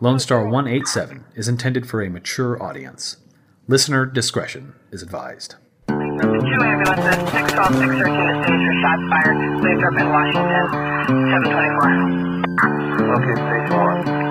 Lone Star 187 is intended for a mature audience. Listener discretion is advised. Two ambulances, 612, 613 to for shots fired. Lathrop and Washington, 724. Okay, stage 4.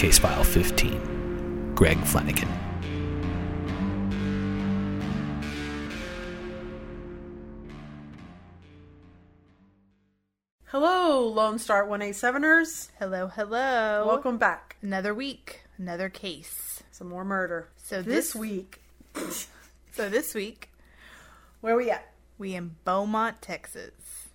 Case File 15 Greg Fleniken. Hello, Lone Star 187ers. Hello, hello. Welcome back. Another week, another case. Some more murder. So this this- week, So this week, where are we at? we in Beaumont, Texas.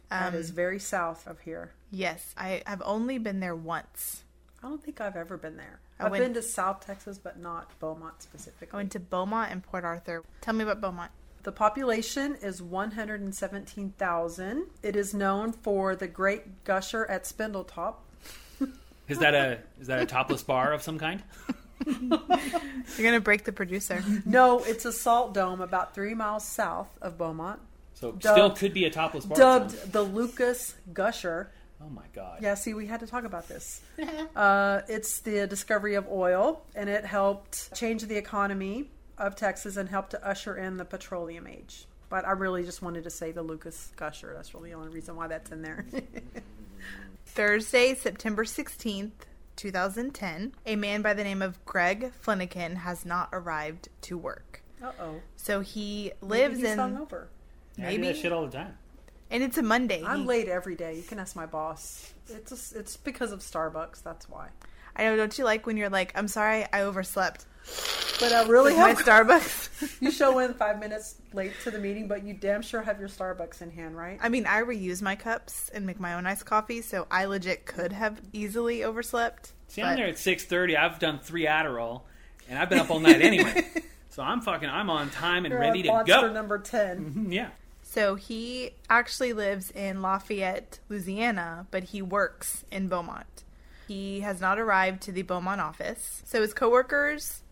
That Um, is very south of here. yes, I have only been there once. I don't think I've ever been there. I I've went- been to South Texas, but not Beaumont I specifically. went to Beaumont and Port Arthur. Tell me about Beaumont. The population is 117,000. It is known for the Great Gusher at Spindletop. Is that a is that a topless bar of some kind? You're gonna break the producer. No, it's a salt dome about three miles south of Beaumont, So Dubbed- still could be a topless bar. dubbed the Lucas Gusher. Oh my god. Yeah, see, we had to talk about this. uh, it's the discovery of oil, and it helped change the economy of Texas and helped to usher in the petroleum age. But I really just wanted to say the Lucas Gusher. That's really the only reason why that's in there. Thursday, September 16th, 2010, a man by the name of Greg Fleniken has not arrived to work. uh oh. So he lives he's in hungover. Yeah, I do maybe- that shit all the time. And it's a Monday. I'm late every day. You can ask my boss. It's just, it's because of Starbucks. That's why. I know, don't you like when you're like, I'm sorry, I overslept. But I really With my Starbucks. You show in five minutes late to the meeting, but you damn sure have your Starbucks in hand, right? I mean, I reuse my cups and make my own iced coffee, so I legit could have easily overslept. See, but- I'm there at six thirty. I've done three Adderall, and I've been up all night anyway. so I'm fucking. I'm on time and You're ready on to go. number ten. Mhm, yeah. So he actually lives in Lafayette, Louisiana, but he works in Beaumont. He has not arrived to the Beaumont office. So his coworkers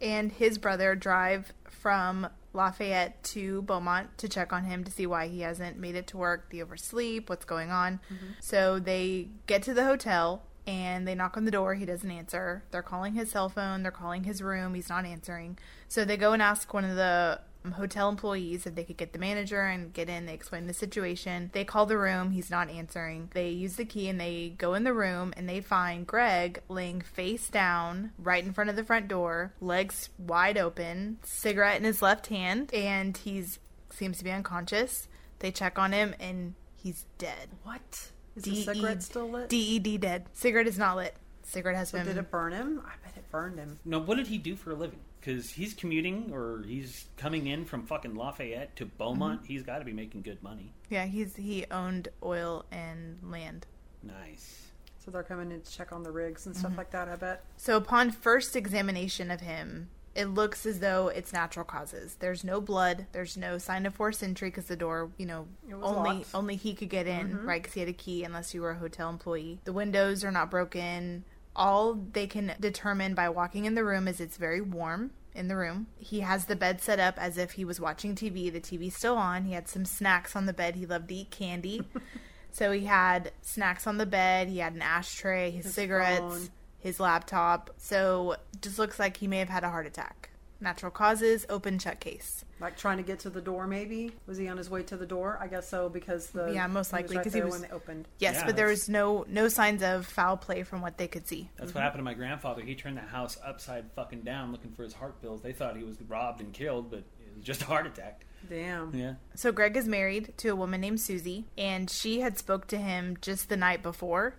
and his brother drive from Lafayette to Beaumont to check on him to see why he hasn't made it to work, the oversleep, what's going on. Mm-hmm. So they get to the hotel and they knock on the door. He doesn't answer. They're calling his cell phone, they're calling his room. He's not answering. So they go and ask one of the hotel employees if they could get the manager and get in. They explain the situation. They call the room. He's not answering. They use the key and they go in the room and they find Greg laying face down right in front of the front door, legs wide open, cigarette in his left hand, and he's seems to be unconscious. They check on him and he's dead. What? Is the D E cigarette still lit? D E D dead. Cigarette is not lit. Cigarette has so been. did it burn him? I bet it burned him. No, what did he do for a living? Because he's commuting or he's coming in from fucking Lafayette to Beaumont. He's got to be making good money. Yeah, he's he owned oil and land. Nice. So they're coming in to check on the rigs and Mm-hmm. stuff like that. I bet. So upon first examination of him, it looks as though it's natural causes. There's no blood. There's no sign of forced entry because the door, you know, only locked. only he could get in, right? Because he had a key, unless you were a hotel employee. The windows are not broken. All they can determine by walking in the room is it's very warm in the room. He has the bed set up as if he was watching TV. The TV's still on. He had some snacks on the bed. He loved to eat candy. so he had snacks on the bed. He had an ashtray, his, His cigarettes phone. his laptop. So just looks like he may have had a heart attack. Natural causes, open shut case. Like trying to get to the door, maybe. Was he on his way to the door? I guess so because the Yeah, most he was likely, right 'cause he was- when they opened. Yes, Yeah, but there was no no signs of foul play from what they could see. That's what mm-hmm. happened to my grandfather. He turned the house upside fucking down looking for his heart pills. They thought he was robbed and killed, but it was just a heart attack. Damn. Yeah. So Greg is married to a woman named Susie, and she had spoke to him just the night before.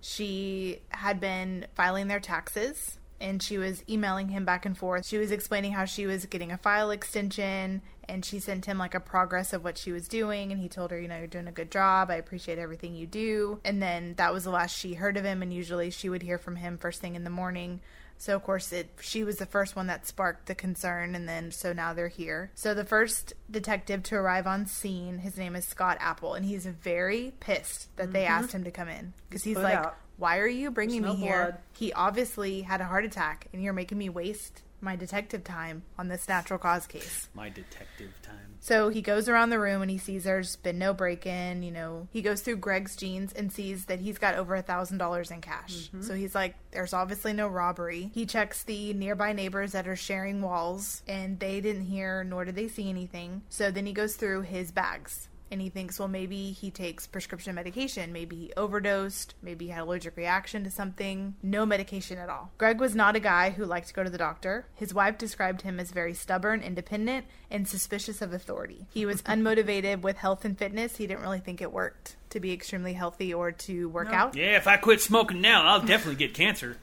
She had been filing their taxes, and she was emailing him back and forth. She was explaining how she was getting a file extension, and she sent him like a progress of what she was doing, and he told her, you know, you're doing a good job. I appreciate everything you do. And then that was the last she heard of him, and usually she would hear from him first thing in the morning So of course it she was the first one that sparked the concern and then so now they're here. So the first detective to arrive on scene, his name is Scott Apple and he's very pissed that they mm-hmm. asked him to come in cuz he's put like out. Why are you bringing There's me no here? blood. He obviously had a heart attack and you're making me waste my detective time on this natural cause case. My detective time. So he goes around the room and he sees there's been no break in. You know, he goes through Greg's jeans and sees that he's got over a thousand dollars in cash. Mm-hmm. So he's like, there's obviously no robbery. He checks the nearby neighbors that are sharing walls and they didn't hear nor did they see anything. So then he goes through his bags. And he thinks, well, maybe he takes prescription medication. Maybe he overdosed. Maybe he had allergic reaction to something. No medication at all. Greg was not a guy who liked to go to the doctor. His wife described him as very stubborn, independent, and suspicious of authority. He was unmotivated with health and fitness. He didn't really think it worked to be extremely healthy or to work out. Yeah, if I quit smoking now, I'll definitely get cancer.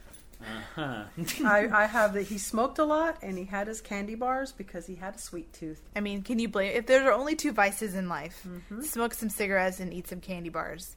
Uh-huh. I, I have that he smoked a lot and he had his candy bars because he had a sweet tooth. I mean, can you blame if there are only two vices in life? Smoke some cigarettes and eat some candy bars.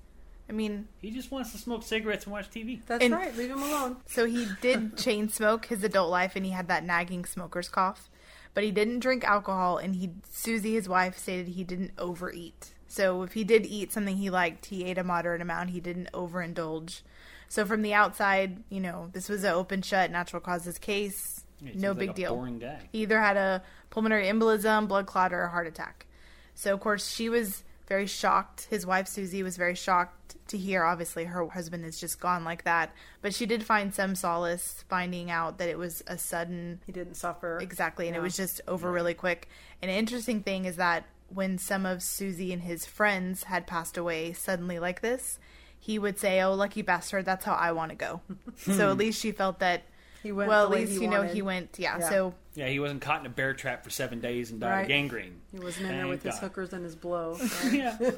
I mean, he just wants to smoke cigarettes and watch TV. That's And- right. Leave him alone. So he did chain smoke his adult life and he had that nagging smoker's cough. But he didn't drink alcohol and he Susie, his wife, stated he didn't overeat. So if he did eat something he liked, he ate a moderate amount. He didn't overindulge. So from the outside, you know, this was an open shut natural causes case. He no seems like big a deal. Boring guy. He either had a pulmonary embolism, blood clot, or a heart attack. So, of course, she was very shocked. His wife, Susie, was very shocked to hear, obviously, her husband is just gone like that. But she did find some solace finding out that it was a sudden, He didn't suffer. exactly, and it was just over really quick. An interesting thing is that when some of Susie and his friends had passed away suddenly like this, he would say, Oh, lucky bastard, that's how I want to go. so at hmm. least she felt that. He went well, at least he you know he went. Yeah, Yeah. So Yeah, he wasn't caught in a bear trap for seven days and died Right. of gangrene. He wasn't in there Thank with his God. hookers and his blow. Yeah.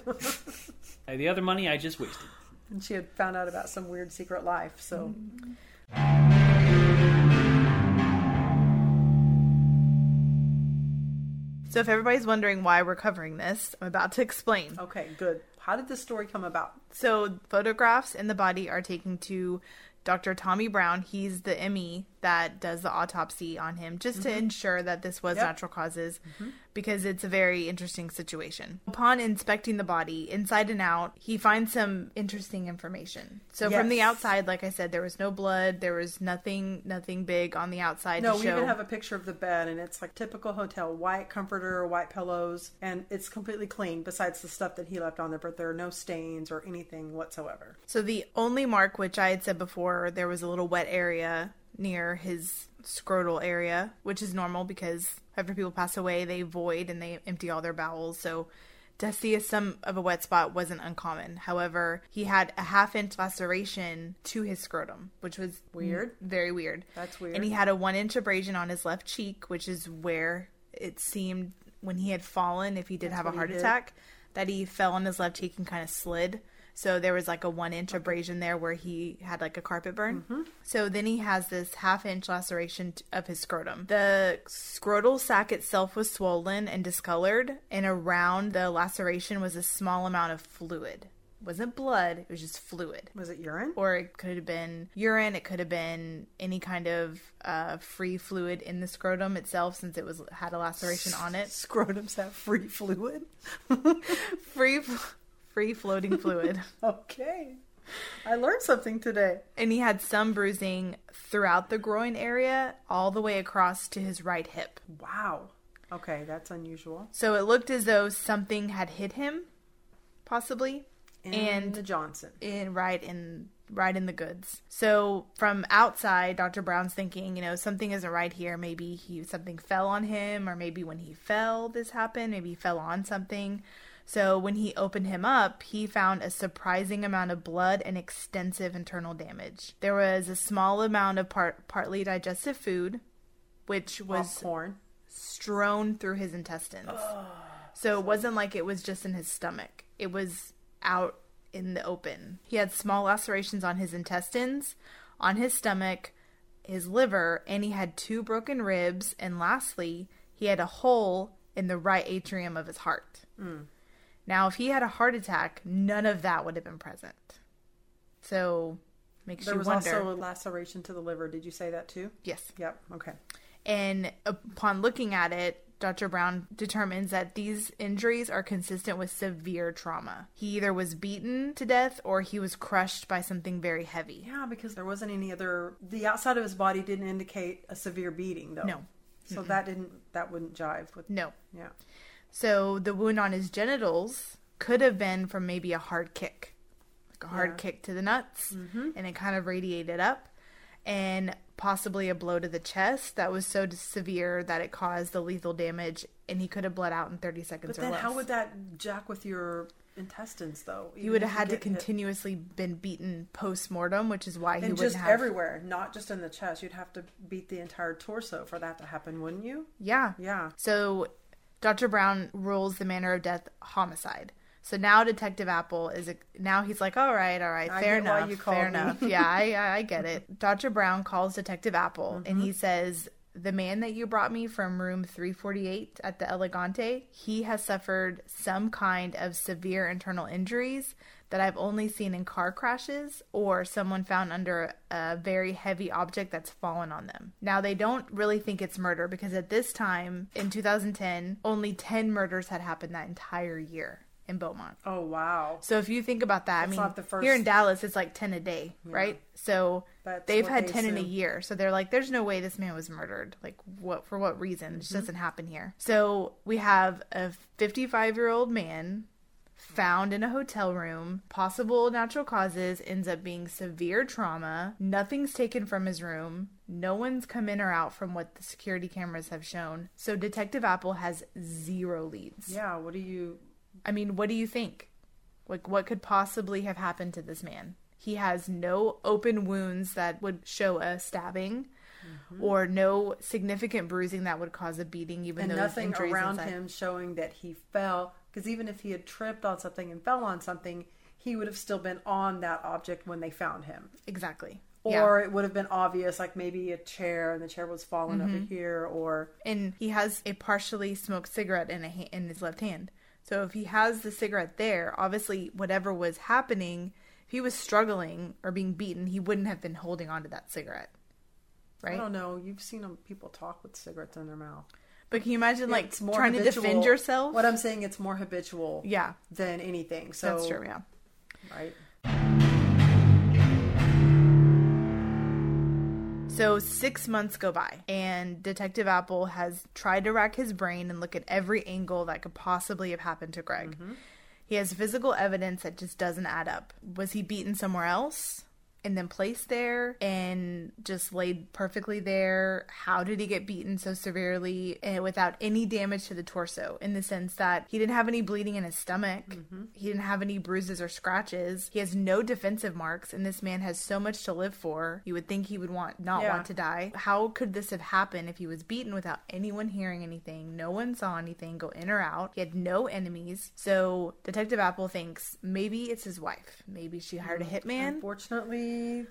Hey, the other money I just wasted. and she had found out about some weird secret life. So So, if everybody's wondering why we're covering this, I'm about to explain. okay, good. How did this story come about? So, photographs in the body are taken to Dr. Tommy Brown. He's the ME that does the autopsy on him just to mm-hmm. ensure that this was Yep. natural causes mm-hmm. Because it's a very interesting situation. Upon inspecting the body inside and out, he finds some interesting information. So, from the outside, like I said, there was no blood, there was nothing nothing big on the outside No, to we show. even have a picture of the bed, and it's like typical hotel white comforter, white pillows, and it's completely clean besides the stuff that he left on there, but there are no stains or anything whatsoever. So the only mark, which I had said before, there was a little wet area near his scrotal area, which is normal because after people pass away, they void and they empty all their bowels. So to see a, some of a wet spot wasn't uncommon. However, he had a half inch laceration to his scrotum, which was mm. Weird. very weird. That's weird. And he had a one inch abrasion on his left cheek, which is where it seemed when he had fallen, if he did That's have a what he heart did. attack, that he fell on his left cheek and kind of slid. So there was like a one inch abrasion there where he had like a carpet burn. Mm-hmm. So then he has this half inch laceration of his scrotum. The scrotal sac itself was swollen and discolored, and around the laceration was a small amount of fluid. It wasn't blood, it was just fluid Was it urine? or it could have been urine it could have been any kind of uh, free fluid in the scrotum itself since it was had a laceration on it Scrotums have free fluid. free free floating fluid Okay. I learned something today. and he had some bruising throughout the groin area all the way across to his right hip Wow. Okay, that's unusual. so it looked as though something had hit him possibly And, And- the Johnson. in right in right in the goods. So from outside, Dr. Brown's thinking, you know, something isn't right here. Maybe he something fell on him, or maybe when he fell, this happened. Maybe he fell on something. So when he opened him up, he found a surprising amount of blood and extensive internal damage. There was a small amount of part, partly digestive food, which was Popcorn. strewn through his intestines. so it wasn't like it was just in his stomach. It was out in the open. He had small lacerations on his intestines, on his stomach, his liver, and he had two broken ribs. And lastly, he had a hole in the right atrium of his heart. Hmm. Now, if he had a heart attack, none of that would have been present. So Makes There you was also a laceration to the liver. Did you say that too? yes. Yep. Okay. And upon looking at it, Dr. Brown determines that these injuries are consistent with severe trauma. He either was beaten to death or he was crushed by something very heavy. Yeah, because there wasn't any other. The outside of his body didn't indicate a severe beating, though. No. So that didn't. That wouldn't jive with. No. Yeah. So the wound on his genitals could have been from maybe a hard kick, like a hard Yeah. kick to the nuts, mm-hmm. and it kind of radiated up, and possibly a blow to the chest that was so severe that it caused the lethal damage, and he could have bled out in 30 seconds But or then, less. how would that jack with your intestines, though? Even would have had to get hit- continuously been beaten post mortem, which is why he and just have. everywhere, not just in the chest. You'd have to beat the entire torso for that to happen, wouldn't you? Yeah. Yeah. So Dr. Brown rules the manner of death homicide. So now Detective Apple is a, now he's like, all right, all right, fair why enough, you fair me." enough. Yeah, I, I get it. Dr. Brown calls Detective Apple and Mm-hmm. he says, the man that you brought me from room 348 at the Elegante, he has suffered some kind of severe internal injuries that I've only seen in car crashes or someone found under a very heavy object that's fallen on them. Now, they don't really think it's murder because at this time in 2010, only 10 murders had happened that entire year in Beaumont. Oh wow. So if you think about that, I mean, the first- here in Dallas, it's like 10 a day, right? So That's they've had they 10 in a year. So they're like, there's no way this man was murdered. Like, what for what reason? It Mm-hmm. just doesn't happen here. So we have a 55 year old man found in a hotel room. Possible natural causes ends up being severe trauma. Nothing's taken from his room. No one's come in or out from what the security cameras have shown. So Detective Apple has zero leads. Yeah. What do you? I mean, what do you think? Like, what could possibly have happened to this man? He has no open wounds that would show a stabbing, Mm-hmm. or no significant bruising that would cause a beating, even And though there's nothing around inside. him showing that he fell. Because even if he had tripped on something and fell on something, he would have still been on that object when they found him. Exactly. Or yeah. it would have been obvious, like maybe a chair and the chair was falling Mm-hmm. over here, or and he has a partially smoked cigarette in a ha- in his left hand. So if he has the cigarette there, obviously whatever was happening, if he was struggling or being beaten, he wouldn't have been holding onto that cigarette. Right? I don't know. You've seen people talk with cigarettes in their mouth. But can you imagine like It's more trying to defend yourself? What I'm saying, it's more habitual yeah, than anything. So that's true, yeah. right? So six months go by, and Detective Apple has tried to rack his brain and look at every angle that could possibly have happened to Greg. Mm-hmm. He has physical evidence that just doesn't add up. Was he beaten somewhere else? And then placed there and just laid perfectly there. How did he get beaten so severely and without any damage to the torso? In the sense that he didn't have any bleeding in his stomach, mm-hmm. he didn't have any bruises or scratches. He has no defensive marks, and this man has so much to live for. You would think he would want not Yeah. want to die. How could this have happened if he was beaten without anyone hearing anything? No one saw anything go in or out. He had no enemies. So Detective Apple thinks maybe it's his wife. Maybe she hired a hitman. Unfortunately,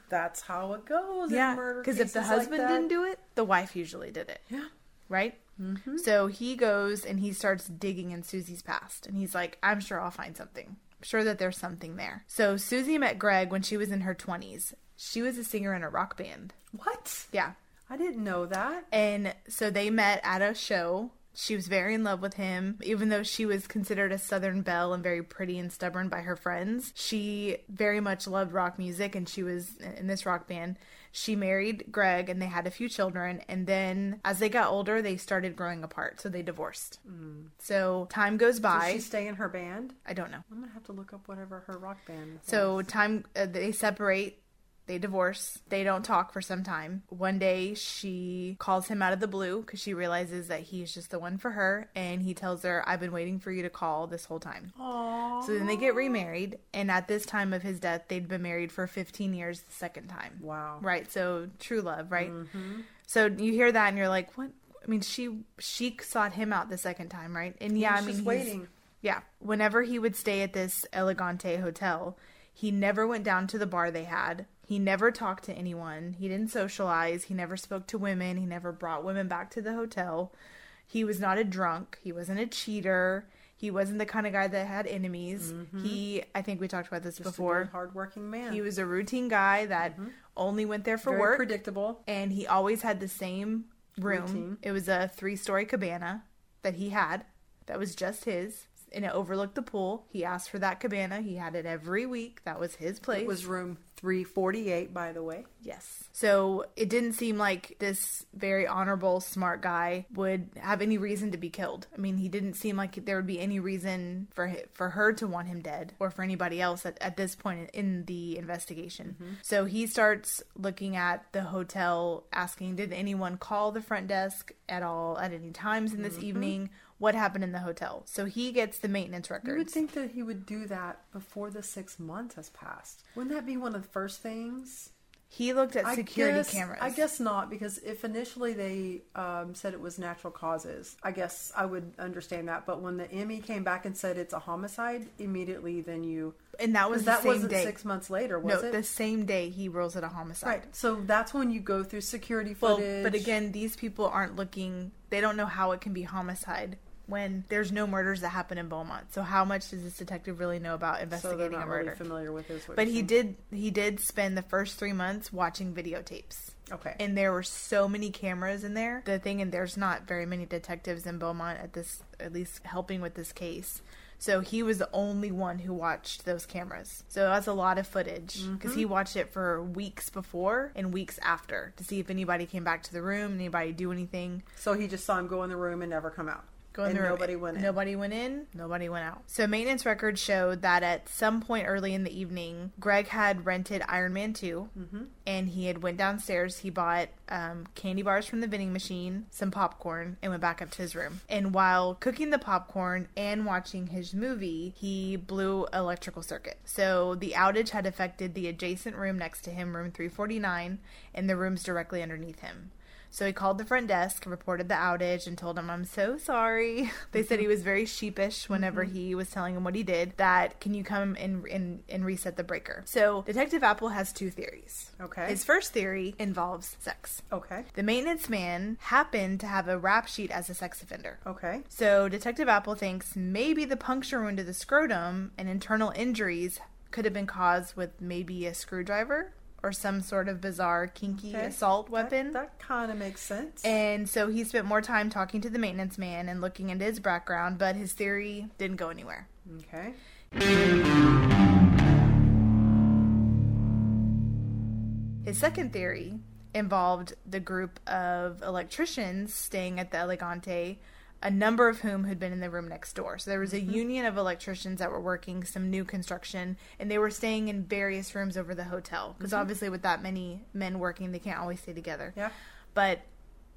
that's how it goes. Yeah, because if the cases like husband didn't do it, the wife usually did it. Yeah. Right? Mm-hmm. So he goes and he starts digging in Susie's past. And he's like, I'm sure I'll find something. I'm sure that there's something there. So Susie met Greg when she was in her 20s. She was a singer in a rock band. what? Yeah. I didn't know that. And so they met at a show. She was very in love with him, even though she was considered a Southern belle and very pretty and stubborn by her friends. She very much loved rock music, and she was in this rock band. She married Greg, and they had a few children. And then, as they got older, they started growing apart, so they divorced. So time goes by. Did she stay in her band? I don't know. I'm gonna have to look up whatever her rock band. So was. time uh, they separate, they divorce, they don't talk for some time. One day she calls him out of the blue because she realizes that he's just the one for her, and he tells her, "I've been waiting for you to call this whole time." Aww. So then they get remarried, and at this time of his death, they'd been married for 15 years the second time. Wow. Right. So true love, right? Mm-hmm. So you hear that, and you're like, "What?" I mean, she she sought him out the second time, right? And yeah, I mean, waiting. yeah. Whenever he would stay at this Elegante hotel, he never went down to the bar they had. He never talked to anyone. He didn't socialize. He never spoke to women. He never brought women back to the hotel. He was not a drunk. He wasn't a cheater. He wasn't the kind of guy that had enemies. He, I think we talked about this Mm-hmm. Just before. good, hardworking man. He was a routine guy that only went there for Very work, predictable. and he always had the same room. Routine. It was a three-story cabana that he had that was just his, and it overlooked the pool. He asked for that cabana. He had it every week. That was his place. It was room 348, by the way. Yes. So it didn't seem like this very honorable, smart guy would have any reason to be killed. I mean, he didn't seem like there would be any reason for for her to want him dead or for anybody else at, at this point in the investigation. Mm-hmm. So he starts looking at the hotel, asking, "Did anyone call the front desk at all at any times in this mm-hmm. evening? What happened in the hotel?" So he gets the maintenance records. You would think that he would do that before the six months has passed. Wouldn't that be one of the first things? he looked at I security guess- cameras. I guess not, because if initially they um, said it was natural causes, I guess I would understand that. But when the ME came back and said it's a homicide, immediately then you. and that was the that same wasn't day. six months later, no, was it? the same day he rules it a homicide. Right. So that's when you go through security Well, footage. but again, these people aren't looking. They don't know how it can be homicide when there's no murders that happen in Beaumont. So how much does this detective really know about so investigating not a murder? really familiar with this. what but he did. He did spend the first three months watching videotapes. Okay. And there were so many cameras in there. The thing, and there's not very many detectives in Beaumont at this, at least helping with this case. So he was the only one who watched those cameras. So that's a lot of footage because he mm-hmm. watched it for weeks before and weeks after to see if anybody came back to the room, anybody do anything. so he just saw him go in the room and never come out. And nobody went in. Nobody went in. Nobody went out. So maintenance records showed that at some point early in the evening, Greg had rented Iron Man 2 Mm-hmm. and he had went downstairs. He bought um, candy bars from the vending machine, some popcorn, and went back up to his room. And while cooking the popcorn and watching his movie, he blew electrical circuit. So the outage had affected the adjacent room next to him, room 349, and the rooms directly underneath him. So he called the front desk, reported the outage, and told them, I'm so sorry. They said he mm-hmm. was very sheepish whenever mm-hmm. he was telling him what he did, that can you come and, and, and reset the breaker? So Detective Apple has two theories. Okay. His first theory involves sex. Okay. The maintenance man happened to have a rap sheet as a sex offender. Okay. So Detective Apple thinks maybe the puncture wound to the scrotum and internal injuries could have been caused with maybe a screwdriver or some sort of bizarre kinky Okay. assault weapon. That, that kind of makes sense. And so he spent more time talking to the maintenance man and looking into his background, but his theory didn't go anywhere. okay. His second theory involved the group of electricians staying at the Elegante, a number of whom had been in the room next door. So there was a mm-hmm. union of electricians that were working some new construction, and they were staying in various rooms over the hotel. Because mm-hmm. obviously, with that many men working, they can't always stay together. Yeah. But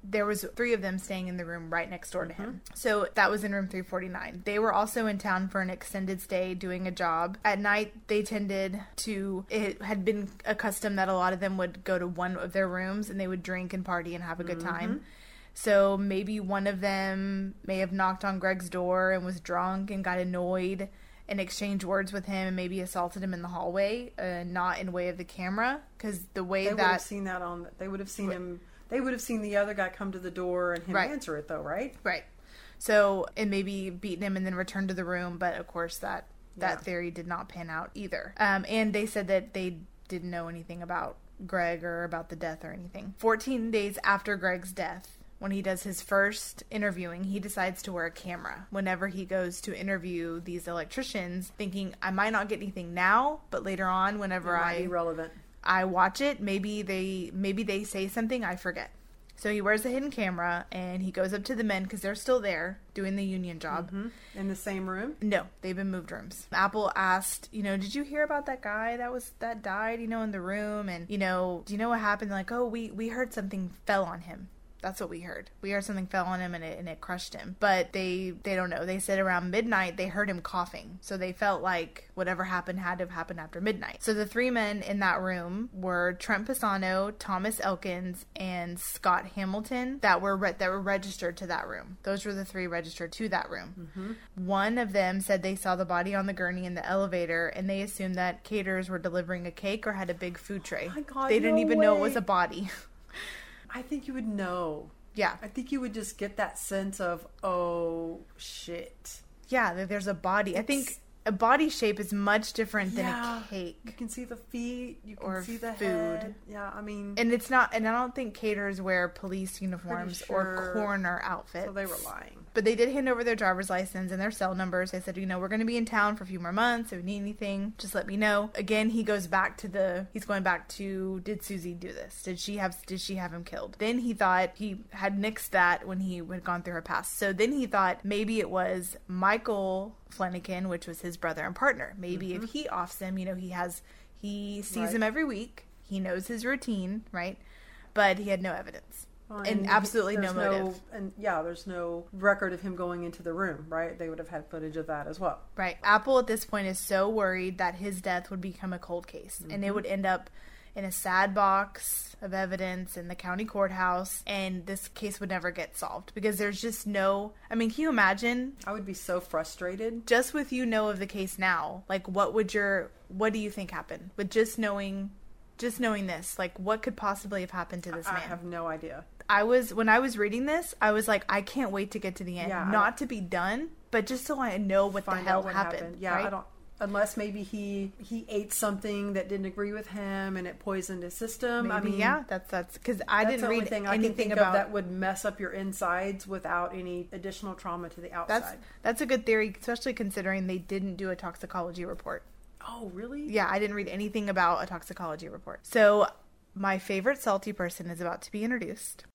there was three of them staying in the room right next door to him. Mm-hmm. So that was in room 349. They were also in town for an extended stay doing a job. At night they tended to it had been a custom that a lot of them would go to one of their rooms and they would drink and party and have a good time. So maybe one of them may have knocked on Greg's door and was drunk and got annoyed and exchanged words with him and maybe assaulted him in the hallway, uh, not in way of the camera because the way They would have seen that on. They would have seen him. They would have seen the other guy come to the door and him Right. answer it, though, right? Right. So and maybe beaten him and then returned to the room, but of course that that Yeah. theory did not pan out either. Um, and they said that they didn't know anything about Greg or about the death or anything. Fourteen days after Greg's death. When he does his first interviewing, he decides to wear a camera whenever he goes to interview these electricians, thinking, I might not get anything now, but later on, whenever I relevant. I watch it, maybe they maybe they say something I forget. So he wears a hidden camera and he goes up to the men because they're still there doing the union job. Mm-hmm. In the same room. No, they've been moved rooms. Apple asked, you know, did you hear about that guy that was that died, you know, in the room? And you know, do you know what happened? Like, oh, we we heard something fell on him. That's what we heard. We heard something fell on him and it and it crushed him. But they they don't know. They said around midnight they heard him coughing. So they felt like whatever happened had to have happened after midnight. So the three men in that room were Trent Pisano, Thomas Elkins, and Scott Hamilton that were re- that were registered to that room. Those were the three registered to that room. Mm-hmm. One of them said they saw the body on the gurney in the elevator and they assumed that caterers were delivering a cake or had a big food tray. Oh my God, they didn't no even know it was a body. I think you would know. yeah. I think you would just get that sense of, oh shit. yeah, there's a body. I think a body shape is much different than a cake. You can see the feet. You can Or see the food. head. Yeah, I mean, And it's not, and I don't think caterers wear police uniforms or sure. coroner outfits. so they were lying. But they did hand over their driver's license and their cell numbers. They said, you know, we're going to be in town for a few more months. If you need anything, just let me know. Again, he goes back to the. He's going back to. Did Susie do this? Did she have? Did she have him killed? Then he thought he had nixed that when he had gone through her past. So then he thought maybe it was Michael Fleniken, which was his brother and partner. Maybe if mm-hmm. he offs him, you know, he has. He sees Right. him every week. He knows his routine, right? But he had no evidence. And absolutely no motive. and yeah, there's no record of him going into the room, right? They would have had footage of that as well. Right. Apple at this point is so worried that his death would become a cold case and Mm-hmm. it would end up in a sad box of evidence in the county courthouse and this case would never get solved because there's just no I mean, can you imagine I would be so frustrated. just with you know of the case now, like what would your what do you think happened? With just knowing just knowing this, like what could possibly have happened to this I man? I have no idea. I was when I was reading this, I was like, I can't wait to get to the end. Yeah, Not to be done, but just so I know what the hell what happened. happened. Yeah, right? I don't. Unless maybe he he ate something that didn't agree with him and it poisoned his system. I Maybe, mean, yeah, that's that's because I that's didn't read thing I can think about of that would mess up your insides without any additional trauma to the outside. That's that's a good theory, especially considering they didn't do a toxicology report. oh, really? Yeah, I didn't read anything about a toxicology report. So my favorite salty person is about to be introduced.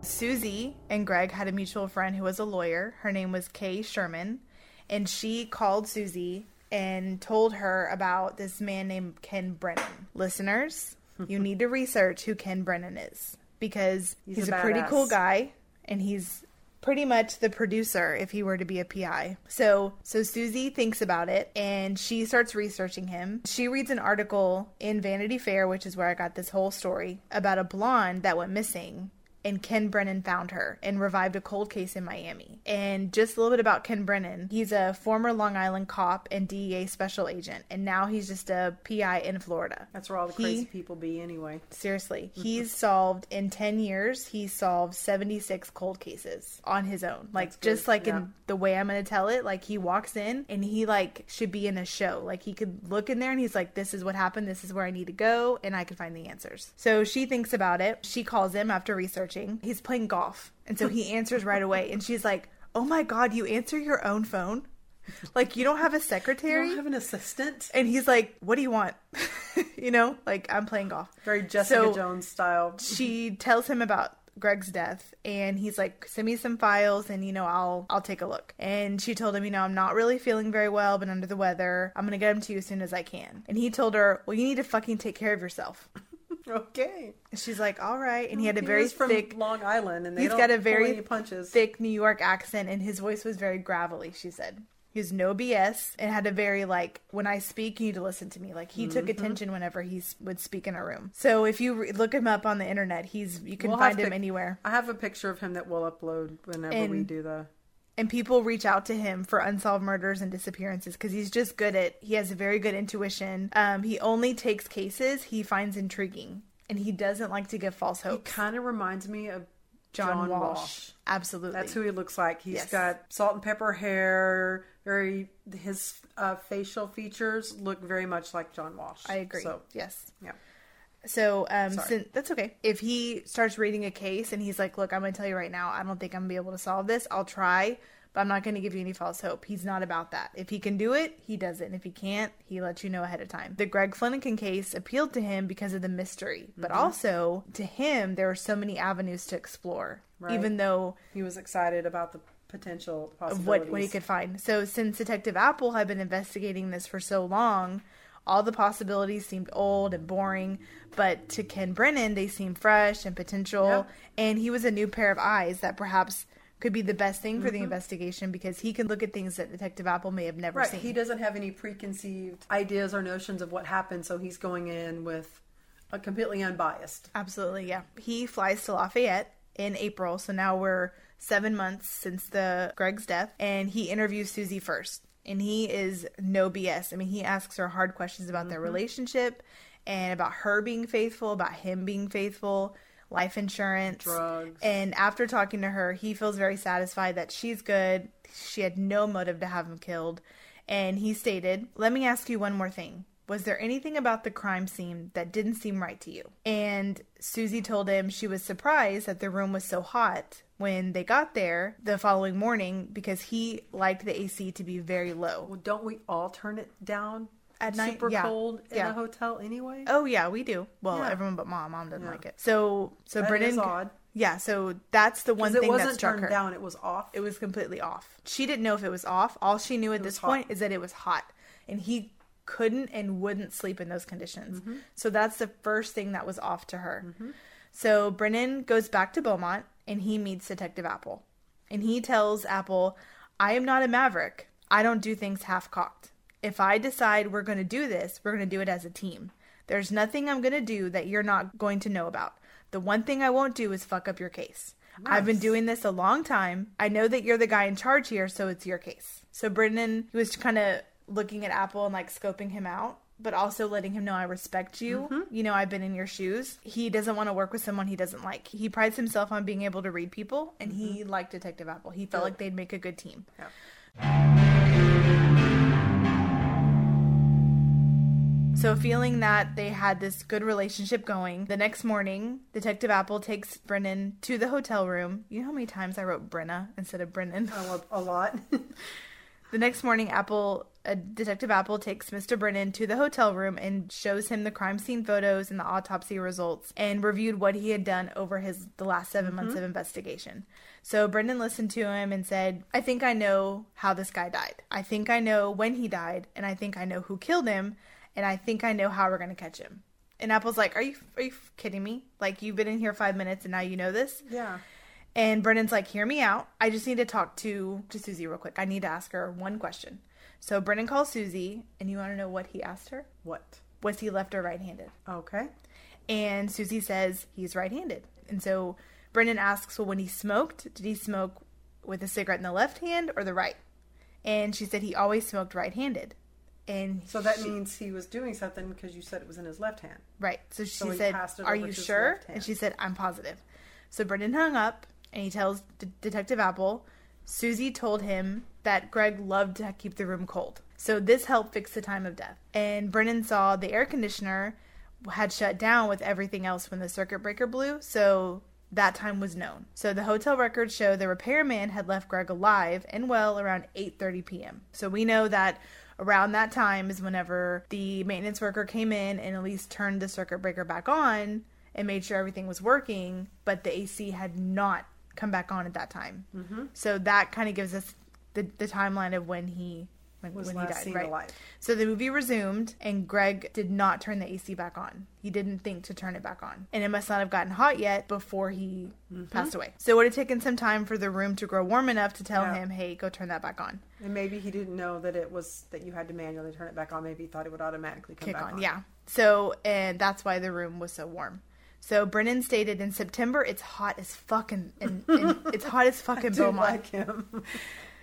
Susie and Greg had a mutual friend who was a lawyer. Her name was Kay Sherman, and she called Susie and told her about this man named Ken Brennan. Listeners, you need to research who Ken Brennan is because He's he's, a a, pretty cool guy and he's pretty much the producer if he were to be a PI. So so Susie thinks about it and she starts researching him. She reads an article in Vanity Fair, which is where I got this whole story, about a blonde that went missing. And Ken Brennan found her and revived a cold case in Miami. And just a little bit about Ken Brennan. He's a former Long Island cop and DEA special agent, and now he's just a PI in Florida. That's where all the He- crazy people be anyway. Seriously, mm-hmm. he's solved in 10 years, he's solved 76 cold cases on his own. Like, just like yeah. in the way I'm going to tell it, like, he walks in and he, like, should be in a show. Like, he could look in there and he's like, this is what happened, this is where I need to go, and I can find the answers. So she thinks about it. She calls him after researching. He's playing golf. And so he answers right away. And she's like, oh my God, you answer your own phone? Like, you don't have a secretary? You don't have an assistant. and he's like, what do you want? you know, like, I'm playing golf Very Jessica So- Jones style. she tells him about Greg's death and he's like send me some files and you know I'll I'll take a look. And she told him, you know, I'm not really feeling very well, but under the weather. I'm going to get them to you as soon as I can. And he told her, "Well, you need to fucking take care of yourself." Okay. She's like, "All right." And he had a He very thick Long Island, and they He's got a very punches. thick New York accent and his voice was very gravelly, she said. He was no BS and had a very like when I speak, you need to listen to me. Like he took Mm-hmm. attention whenever he would speak in a room. So if you re- look him up on the internet, he's you can We'll find him to- anywhere. I have a picture of him that we'll upload whenever we do the. And people reach out to him for unsolved murders and disappearances because he's just good at he has a very good intuition um, he only takes cases he finds intriguing and he doesn't like to give false He hope kind of reminds me of john, John walsh. Walsh. absolutely That's who he looks like. He's Yes. got salt and pepper hair. Very his uh, facial features look very much like John Walsh. i agree So yes yeah, so um Sorry. sin- that's okay if he starts reading a case and he's like look i'm gonna tell you right now i don't think i'm gonna be able to solve this i'll try but i'm not gonna give you any false hope he's not about that if he can do it he does it and if he can't he lets you know ahead of time the greg fleniken case appealed to him because of the mystery but Mm-hmm. also to him there were so many avenues to explore Right. even though he was excited about the potential of possibilities. what, what he could find. So since Detective Apple had been investigating this for so long, all the possibilities seemed old and boring, but to Ken Brennan they seemed fresh and potential, Yep. and he was a new pair of eyes that perhaps could be the best thing Mm-hmm. for the investigation because he could look at things that Detective Apple may have never Right. seen. He doesn't have any preconceived ideas or notions of what happened, so he's going in with a completely unbiased. Absolutely, yeah. He flies to Lafayette in April, so now we're seven months since the Greg's death, and he interviews Susie first. And he is no BS. I mean, he asks her hard questions about their mm-hmm. relationship and about her being faithful, about him being faithful. life insurance, Drugs. And after talking to her, he feels very satisfied that she's good. She had no motive to have him killed. And he stated, Let me ask you one more thing. Was there anything about the crime scene that didn't seem right to you? And Susie told him she was surprised that the room was so hot when they got there the following morning because he liked the AC to be very low. Well, don't we all turn it down At night? super Yeah. cold in Yeah. a hotel anyway? Oh yeah, we do. Well, Yeah. everyone but mom. Mom doesn't like it. So so That Brennan odd. Yeah, so that's the one thing it that wasn't struck turned her. down; it was off. It was completely off. She didn't know if it was off. All she knew at was this point is that it was hot, and he couldn't and wouldn't sleep in those conditions. Mm-hmm. So that's the first thing that was off to her. So Brennan goes back to Beaumont and he meets Detective Apple. And he tells Apple, I am not a maverick. I don't do things half cocked. If I decide we're going to do this, we're going to do it as a team. There's nothing I'm going to do that you're not going to know about. The one thing I won't do is fuck up your case. I've been doing this a long time. I know that you're the guy in charge here, so it's your case. So Brendan, he was kind of looking at Apple and like scoping him out, but also letting him know I respect you. Mm-hmm. You know, I've been in your shoes. He doesn't want to work with someone he doesn't like. He prides himself on being able to read people, and he mm-hmm. liked Detective Apple. He felt like they'd make a good team. So, feeling that they had this good relationship going, the next morning, Detective Apple takes Brennan to the hotel room. You know how many times I wrote Brenna instead of Brennan? A lot. The next morning, Apple, Detective Apple takes Mr. Brennan to the hotel room and shows him the crime scene photos and the autopsy results, and reviewed what he had done over his the last 7 months mm-hmm. of investigation. So Brendan listened to him and said, "I think I know how this guy died. I think I know when he died, and I think I know who killed him, and I think I know how we're gonna catch him." And Apple's like, "Are you are you kidding me? Like you've been in here five minutes and now you know this?" yeah. And Brendan's like, hear me out. I just need to talk to, to Susie real quick. I need to ask her one question. So Brendan calls Susie, and you want to know what he asked her? What? Was he left or right handed? Okay. And Susie says he's right handed. And so Brendan asks, well, when he smoked, did he smoke with a cigarette in the left hand or the right? And she said he always smoked right handed. And So that she- means he was doing something because you said it was in his left hand. Right. So she So said, Are you sure? And she said, I'm positive. So Brendan hung up and he tells D- Detective Apple, Susie told him that Greg loved to keep the room cold. So this helped fix the time of death. And Brennan saw the air conditioner had shut down with everything else when the circuit breaker blew. So that time was known. So the hotel records show the repairman had left Greg alive and well around 8:30 p.m. So we know that around that time is whenever the maintenance worker came in and at least turned the circuit breaker back on and made sure everything was working, but the AC had not come back on at that time. Mm-hmm. So that kind of gives us the, the timeline of when he when, Was when he died, right? alive. So the movie resumed, and Greg did not turn the AC back on. He didn't think to turn it back on. And it must not have gotten hot yet before he Mm-hmm. passed away. So it would have taken some time for the room to grow warm enough to tell Yeah. him, hey, go turn that back on. And maybe he didn't know that it was that you had to manually turn it back on. Maybe he thought it would automatically come Kick back on. on. Yeah. So, and that's why the room was so warm. So Brennan stated in September, it's hot as fucking, and, and it's hot as fucking Beaumont. like him.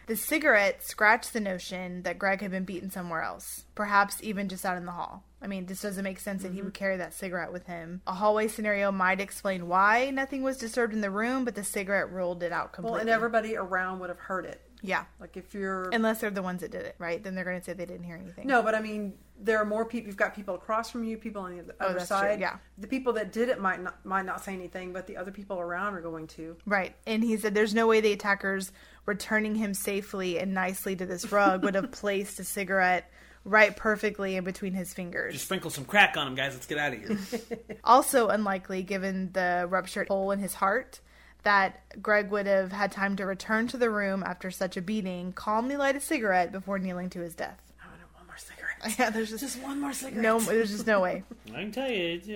The cigarette scratched the notion that Greg had been beaten somewhere else, perhaps even just out in the hall. I mean, this doesn't make sense that he would mm-hmm. carry that cigarette with him. A hallway scenario might explain why nothing was disturbed in the room, but the cigarette ruled it out completely. well, and everybody around would have heard it. yeah, Like if you're unless they're the ones that did it, right? Then they're going to say they didn't hear anything. no, but I mean, there are more people. You've got people across from you, people on the oh, other Oh, that's true, side. yeah. The people that did it might not might not say anything, but the other people around are going to. Right. And he said there's no way the attackers returning him safely and nicely to this rug would have placed a cigarette right perfectly in between his fingers. Just sprinkle some crack on him, guys. Let's get out of here. Also unlikely given the ruptured hole in his heart that Greg would have had time to return to the room after such a beating, calmly light a cigarette before kneeling to his death. I want one more cigarette. Yeah, there's just, Just one more cigarette. no there's just no way. I can tell you, it's,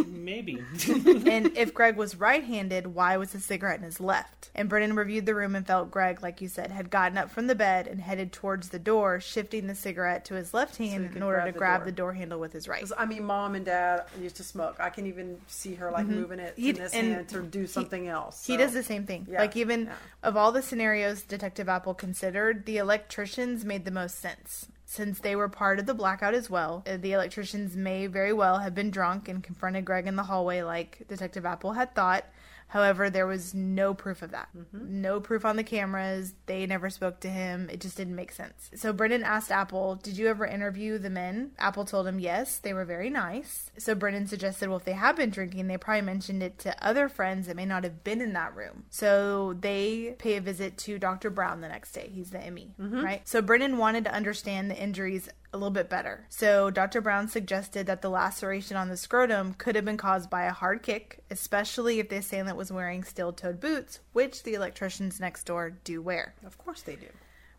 uh, maybe. and if Greg was right-handed, why was the cigarette in his left? And Brennan reviewed the room and felt Greg, like you said, had gotten up from the bed and headed towards the door, shifting the cigarette to his left hand could in order grab to the grab door. the door handle with his right. I mean, mom and dad used to smoke. I can even see her like moving it He- in this hand to do something else. He does the same thing. Yeah, Like even yeah. of all the scenarios Detective Apple considered, the electricians made the most sense. Since they were part of the blackout as well. Uh, The electricians may very well have been drunk and confronted Greg in the hallway like Detective Apple had thought. However, there was no proof of that. Mm-hmm. No proof on the cameras. They never spoke to him. It just didn't make sense. So Brennan asked Apple, Did you ever interview the men? Apple told him yes, they were very nice. So Brennan suggested, Well, if they have been drinking, they probably mentioned it to other friends that may not have been in that room. So they pay a visit to Dr. Brown the next day. He's the ME, mm-hmm. right? So Brennan wanted to understand the injuries a little bit better. So Dr. Brown suggested that the laceration on the scrotum could have been caused by a hard kick, especially if the assailant was wearing steel-toed boots, which the electricians next door do wear. Of course they do.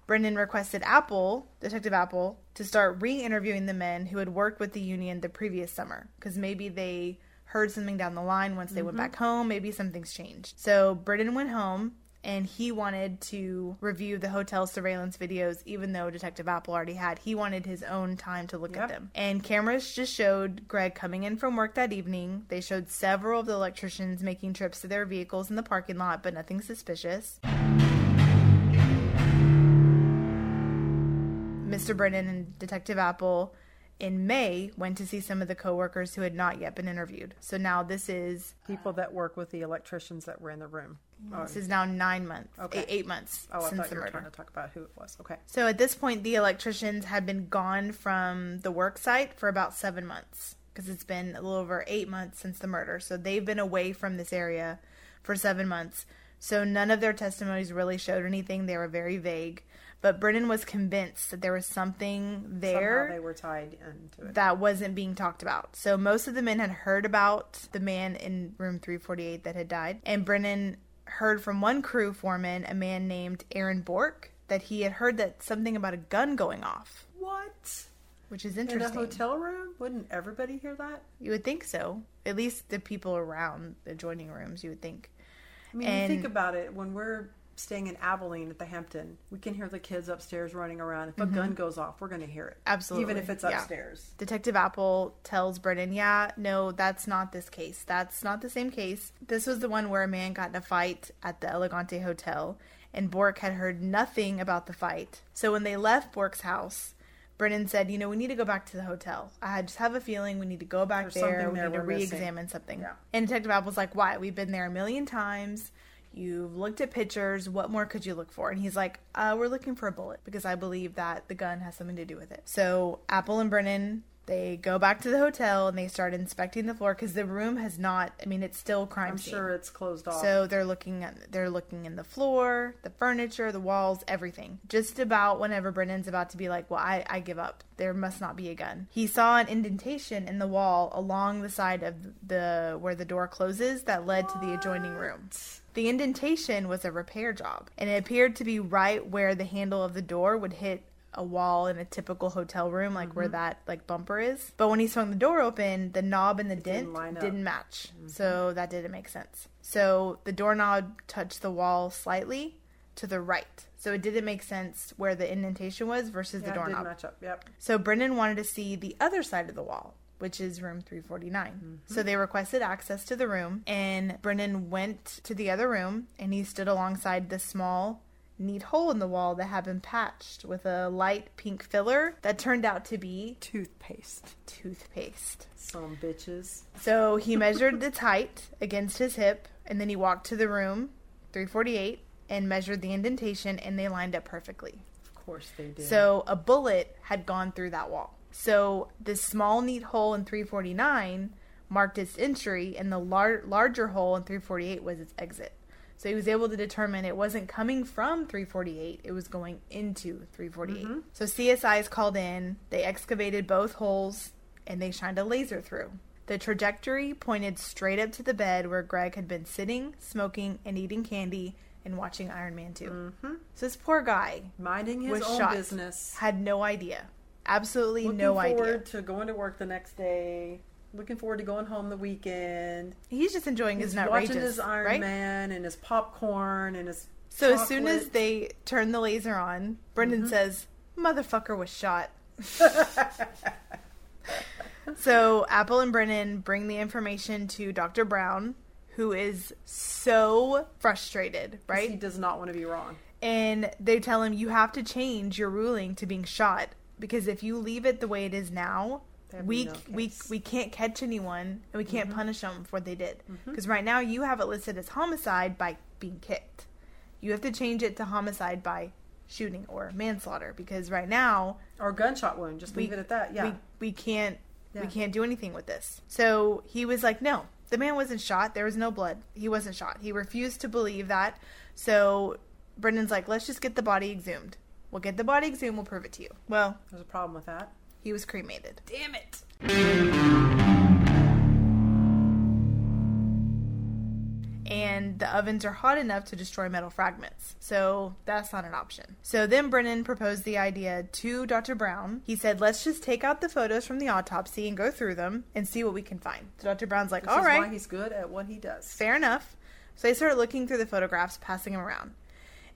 Brendan requested Apple, Detective Apple, to start re-interviewing the men who had worked with the union the previous summer, because maybe they heard something down the line once they went mm-hmm. back home. Maybe something's changed. So Brendan went home. And he wanted to review the hotel surveillance videos, even though Detective Apple already had. He wanted his own time to look at them. And cameras just showed Greg coming in from work that evening. They showed several of the electricians making trips to their vehicles in the parking lot, but nothing suspicious. Mr. Brennan and Detective Apple in May went to see some of the coworkers who had not yet been interviewed. So now this is People that work with the electricians that were in the room. This is now nine months, Okay. eight, eight months oh I since thought the you were murder. trying to talk about who it was. Okay. So at this point, the electricians had been gone from the work site for about seven months because it's been a little over eight months since the murder. So they've been away from this area for seven months. So none of their testimonies really showed anything. They were very vague. But Brennan was convinced that there was something there Somehow they were tied into it. that wasn't being talked about. So most of the men had heard about the man in room 348 that had died. And Brennan heard from one crew foreman, a man named Aaron Bork, that he had heard that something about a gun going off, what? which is interesting. In a hotel room? Wouldn't everybody hear that? You would think so. At least the people around the adjoining rooms, you would think. I mean, And- you think about it. When we're staying in Abilene at the Hampton, we can hear the kids upstairs running around. If a gun goes off, we're going to hear it. Mm-hmm. Absolutely, Even if it's yeah. upstairs. Detective Apple tells Brennan, yeah, no, that's not this case. That's not the same case. This was the one where a man got in a fight at the Elegante Hotel, and Bork had heard nothing about the fight. So when they left Bork's house, Brennan said, you know, we need to go back to the hotel. I just have a feeling we need to go back There's there. something We there need to we're missing." re-examine something. Yeah. And Detective Apple's like, why? We've been there a million times. You've looked at pictures. What more could you look for? And he's like, uh, we're looking for a bullet because I believe that the gun has something to do with it. So Apple and Brennan, they go back to the hotel and they start inspecting the floor because the room has not. I mean, it's still crime I'm scene. sure it's closed off. So they're looking at they're looking in the floor, the furniture, the walls, everything. Just about whenever Brennan's about to be like, "Well, I, I give up. There must not be a gun." He saw an indentation in the wall along the side of the where the door closes that led to the adjoining room. The indentation was a repair job, and it appeared to be right where the handle of the door would hit a wall in a typical hotel room, like Mm-hmm. where that like bumper is. But when he swung the door open, the knob and the dent didn't didn't match. So that didn't make sense. So the doorknob touched the wall slightly to the right. So it didn't make sense where the indentation was versus yeah, the it doorknob. match up. Yep. So Brendan wanted to see the other side of the wall, which is room 349. So mm-hmm. they requested access to the room, and Brennan went to the other room and he stood alongside the small, neat hole in the wall that had been patched with a light pink filler that turned out to be Toothpaste. toothpaste. Some bitches. So he measured its height against his hip, and then he walked to the room, 348, and measured the indentation, and they lined up perfectly. Of course they did. So a bullet had gone through that wall. So this small, neat hole in 349 marked its entry, and the lar- larger hole in 348 was its exit. So he was able to determine it wasn't coming from 348, it was going into 348. So CSI is called in, they excavated both holes, and they shined a laser through. The trajectory pointed straight up to the bed where Greg had been sitting, smoking, and eating candy and watching Iron Man 2. Mm-hmm. So this poor guy minding his was own shot. business. had no idea. Absolutely Looking no forward idea. to going to work the next day. Looking forward to going home the weekend. He's just enjoying his He's outrageous, watching his Iron right? Man and his popcorn and his. So as soon as they turn the laser on, Brendan Mm-hmm. says, "Motherfucker was shot." so Apple and Brennan bring the information to Dr. Brown, who is so frustrated, right? he does not want to be wrong. and they tell him you have to change your ruling to being shot because if you leave it the way it is now, we no we we can't catch anyone and we can't Mm-hmm. punish them for what they did. Because right now you have it listed as homicide by being kicked. You have to change it to homicide by shooting or manslaughter because right now Or gunshot wound. Just leave it at that. Yeah. we we can't we can't do anything with this. So he was like, no, the man wasn't shot. There was no blood. He wasn't shot. He refused to believe that. So Brendan's like, let's just get the body exhumed. We'll get the body exhumed. We'll prove it to you. Well, There's a problem with that. he was cremated. Damn it. and the ovens are hot enough to destroy metal fragments. So that's not an option. So then Brennan proposed the idea to Dr. Brown. He said, let's just take out the photos from the autopsy and go through them and see what we can find. So Dr. Brown's like, This all is right, why he's good at what he does. fair enough. So they started looking through the photographs, passing them around.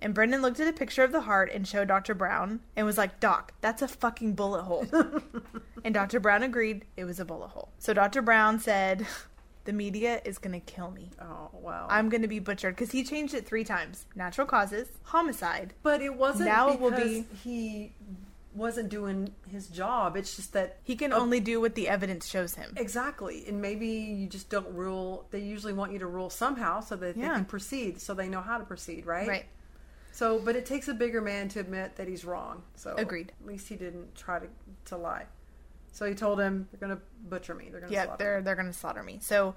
And Brendan looked at a picture of the heart and showed Dr. Brown and was like, Doc, that's a fucking bullet hole. and Dr. Brown agreed it was a bullet hole. So Dr. Brown said, The media is going to kill me. Oh wow. I'm going to be butchered because he changed it three times natural causes, homicide. But it wasn't Now it will be- he wasn't doing his job. It's just that He can only do what the evidence shows him. exactly, and maybe you just don't rule. They usually want you to rule somehow so that Yeah. they can proceed, so they know how to proceed, right? Right. So, but it takes a bigger man to admit that he's wrong. So Agreed. At least he didn't try to to lie. So he told him, "They're going to butcher me. They're going to Yeah, slaughter they're me." they're going to slaughter me. So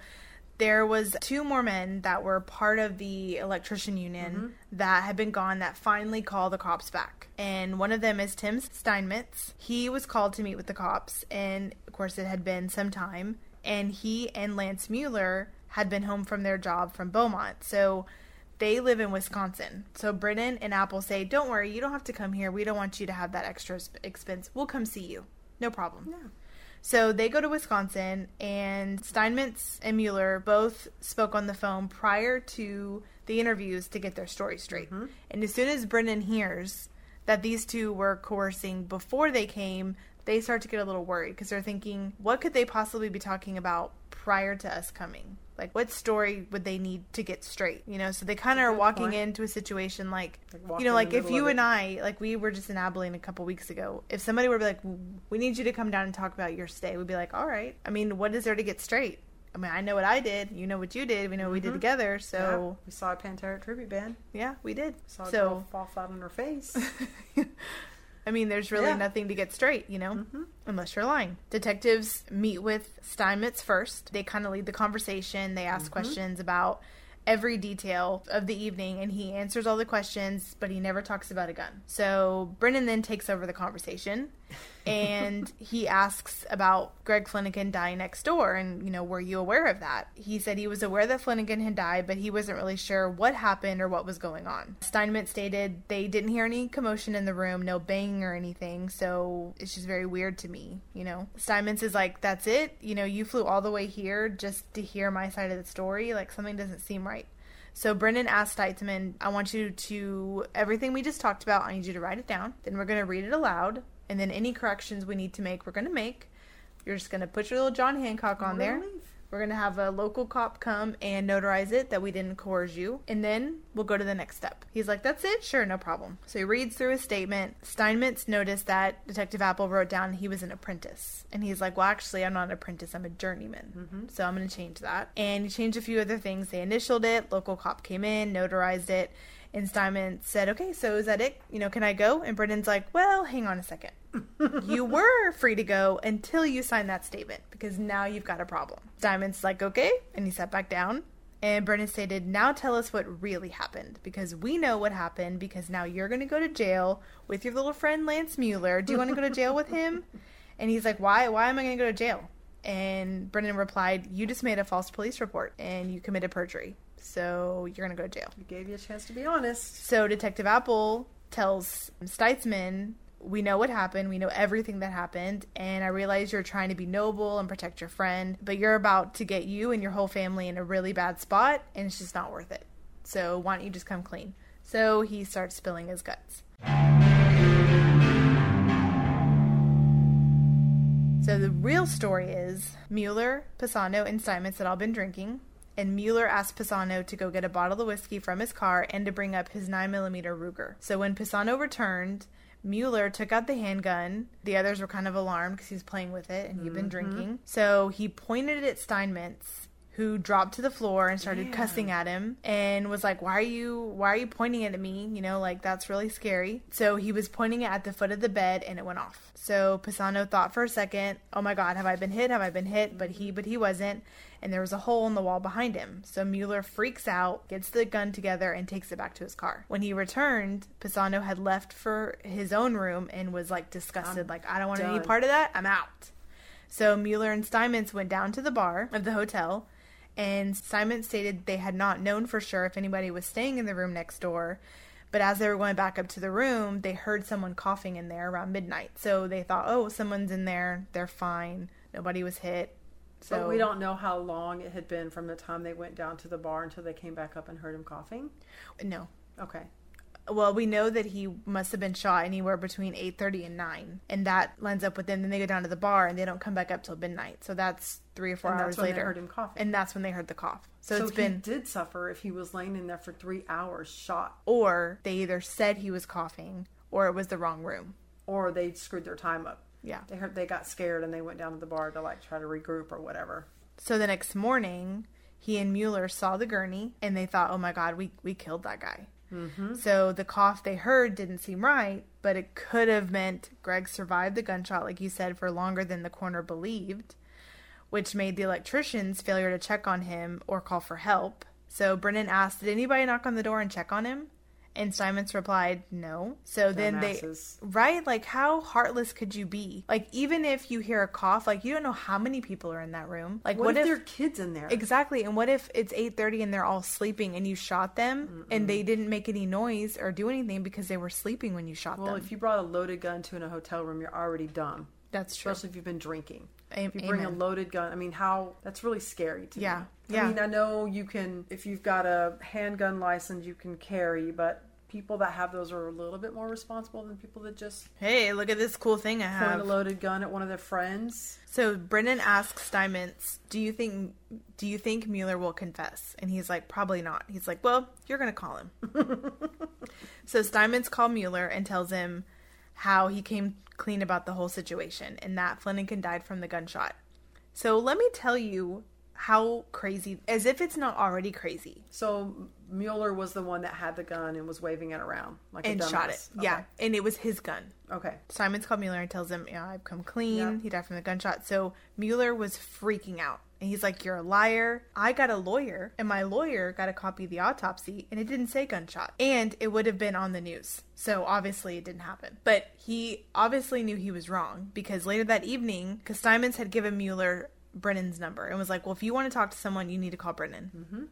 there was two more men that were part of the electrician union mm-hmm. that had been gone that finally called the cops back. And one of them is Tim Steinmetz. He was called to meet with the cops and of course it had been some time and he and Lance Mueller had been home from their job from Beaumont. So they live in Wisconsin. So Brennan and Apple say, "Don't worry, you don't have to come here. We don't want you to have that extra expense. We'll come see you. No problem." Yeah. So they go to Wisconsin, and Steinmetz and Mueller both spoke on the phone prior to the interviews to get their story straight. Mm-hmm. And as soon as Brennan hears that these two were coercing before they came, they start to get a little worried because they're thinking, what could they possibly be talking about prior to us coming? Like, what story would they need to get straight? You know, so they kind of are walking point. into a situation like, Like you know, like if you and. I, like we were just in Abilene a couple weeks ago, if somebody were to be like, we need you to come down and talk about your stay, we'd be like, all right. I mean, what is there to get straight? I mean, I know what I did. You know what you did. We know what we did together. Mm-hmm. Yeah, So, we saw a Pantera tribute band. yeah, we did. Saw a So, girl fall flat on her face. I mean, there's really Yeah. Mm-hmm. nothing to get straight, you know, unless you're lying. Detectives meet with Steinmetz first. They kind of lead the conversation. They Mm-hmm. ask questions about every detail of the evening, and he answers all the questions, but he never talks about a gun. So Brennan then takes over the conversation, and he asks about Greg Fleniken dying next door, and you know, were you aware of that? He said he was aware that Fleniken had died, but he wasn't really sure what happened or what was going on. Steinmetz stated they didn't hear any commotion in the room, no banging or anything, so it's just very weird to me, you know. Steinmetz is like, that's it? You know, you flew all the way here just to hear my side of the story? Like, something doesn't seem right. So Brendan asked Steitzman, I want you to, everything we just talked about, I need you to write it down. Then we're going to read it aloud. And then any corrections we need to make, we're going to make. You're just going to put your little John Hancock on there. leave. We're going to have a local cop come and notarize it that we didn't coerce you. And then we'll go to the next step. He's like, that's it? Sure, no problem. So he reads through his statement. Steinmetz noticed that Detective Apple wrote down he was an apprentice. And he's like, well, actually, I'm not an apprentice. I'm a journeyman. Mm-hmm. So I'm going to change that. And he changed a few other things. They initialed it. Local cop came in, notarized it. And Steinmetz said, okay, so is that it? You know, can I go? And Brendan's like, well, hang on a second. you were free to go until you signed that statement because now you've got a problem. Steinmetz's like, okay. And he sat back down. And Brennan stated, now tell us what really happened because we know what happened because now you're going to go to jail with your little friend Lance Mueller. Do you want to go to jail with him? And he's like, why? Why am I going to go to jail? And Brennan replied, you just made a false police report and you committed perjury. So you're going to go to jail. we gave you a chance to be honest. So Detective Apple tells Steitzman, "We know what happened. We know everything that happened, and I realize you're trying to be noble and protect your friend, but you're about to get you and your whole family in a really bad spot, and it's just not worth it. So why don't you just come clean?" So he starts spilling his guts. So the real story is Mueller, Pisano, and Steinmetz had all been drinking, and Mueller asked Pisano to go get a bottle of whiskey from his car and to bring up his 9mm Ruger. So when Pisano returned, Mueller took out the handgun. The others were kind of alarmed because he was playing with it and he'd been Mm-hmm. drinking. So he pointed it at Steinmetz, who dropped to the floor and started cussing at him and was like, "Why are you? Why are you pointing it at me? You know, like that's really scary." So he was pointing it at the foot of the bed and it went off. So Pisano thought for a second, "Oh my God, have I been hit? Have I been hit?" But he, but he wasn't. And there was a hole in the wall behind him. So Mueller freaks out, gets the gun together, and takes it back to his car. When he returned, Pisano had left for his own room and was like disgusted, like, I don't want any part of that. I'm out. So Mueller and Steinmetz went down to the bar of the hotel, and Steinmetz stated they had not known for sure if anybody was staying in the room next door. But as they were going back up to the room, they heard someone coughing in there around midnight. So they thought, oh, someone's in there. They're fine. Nobody was hit. So But we don't know how long it had been from the time they went down to the bar until they came back up and heard him coughing. No. Okay. Well, we know that he must have been shot anywhere between 8:30 and 9, and that lines up with them. Then they go down to the bar and they don't come back up till midnight. So that's three or four And hours that's when they later. heard him coughing. and that's when they heard the cough. So, So, it's he been did suffer if he was laying in there for three hours shot, or they either said he was coughing or it was the wrong room. or they screwed their time up. Yeah. They heard they got scared and they went down to the bar to like try to regroup or whatever. So the next morning, he and Mueller saw the gurney and they thought, "Oh my God, we we killed that guy." Mm-hmm. So the cough they heard didn't seem right, but it could have meant Greg survived the gunshot, like you said, for longer than the coroner believed, which made the electrician's failure to check on him or call for help. So Brennan asked, "Did anybody knock on the door and check on him?" And Steinmetz replied, "No." So then they Right? Like, how heartless could you be? Like, even if you hear a cough, like, you don't know how many people are in that room. Like, What, what, if, if, there are kids in there? exactly? And what if it's eight thirty and they're all sleeping and you shot them and they didn't make any noise or do anything because they were sleeping when you shot Well, them? Well, if you brought a loaded gun to in a hotel room, you're already dumb. That's true. Especially if you've been drinking. If you bring a loaded gun, I mean, how that's really scary to Yeah. me. Yeah. I mean, I know you can, if you've got a handgun license, you can carry, but people that have those are a little bit more responsible than people that just Hey, look at this cool thing I point have. a loaded gun at one of their friends. So Brennan asks Steinmetz, "Do you think do you think Mueller will confess?" And he's like, "Probably not." He's like, "Well, you're gonna call him." so Steinmetz called Mueller and tells him how he came clean about the whole situation and that Fleniken died from the gunshot. So let me tell you how crazy, as if it's not already crazy, So Mueller was the one that had the gun and was waving it around like and shot it. Yeah, and it was his gun. Okay. Simons called Mueller and tells him, "Yeah, I've come clean. Yep. He died from the gunshot." So Mueller was freaking out, and he's like, "You're a liar. I got a lawyer, and my lawyer got a copy of the autopsy, and it didn't say gunshot, and it would have been on the news. So obviously it didn't happen. But he obviously knew he was wrong because later that evening, because Simons had given Mueller Brennan's number and was like, "Well, if you want to talk to someone, you need to call Brennan." Mm-hmm.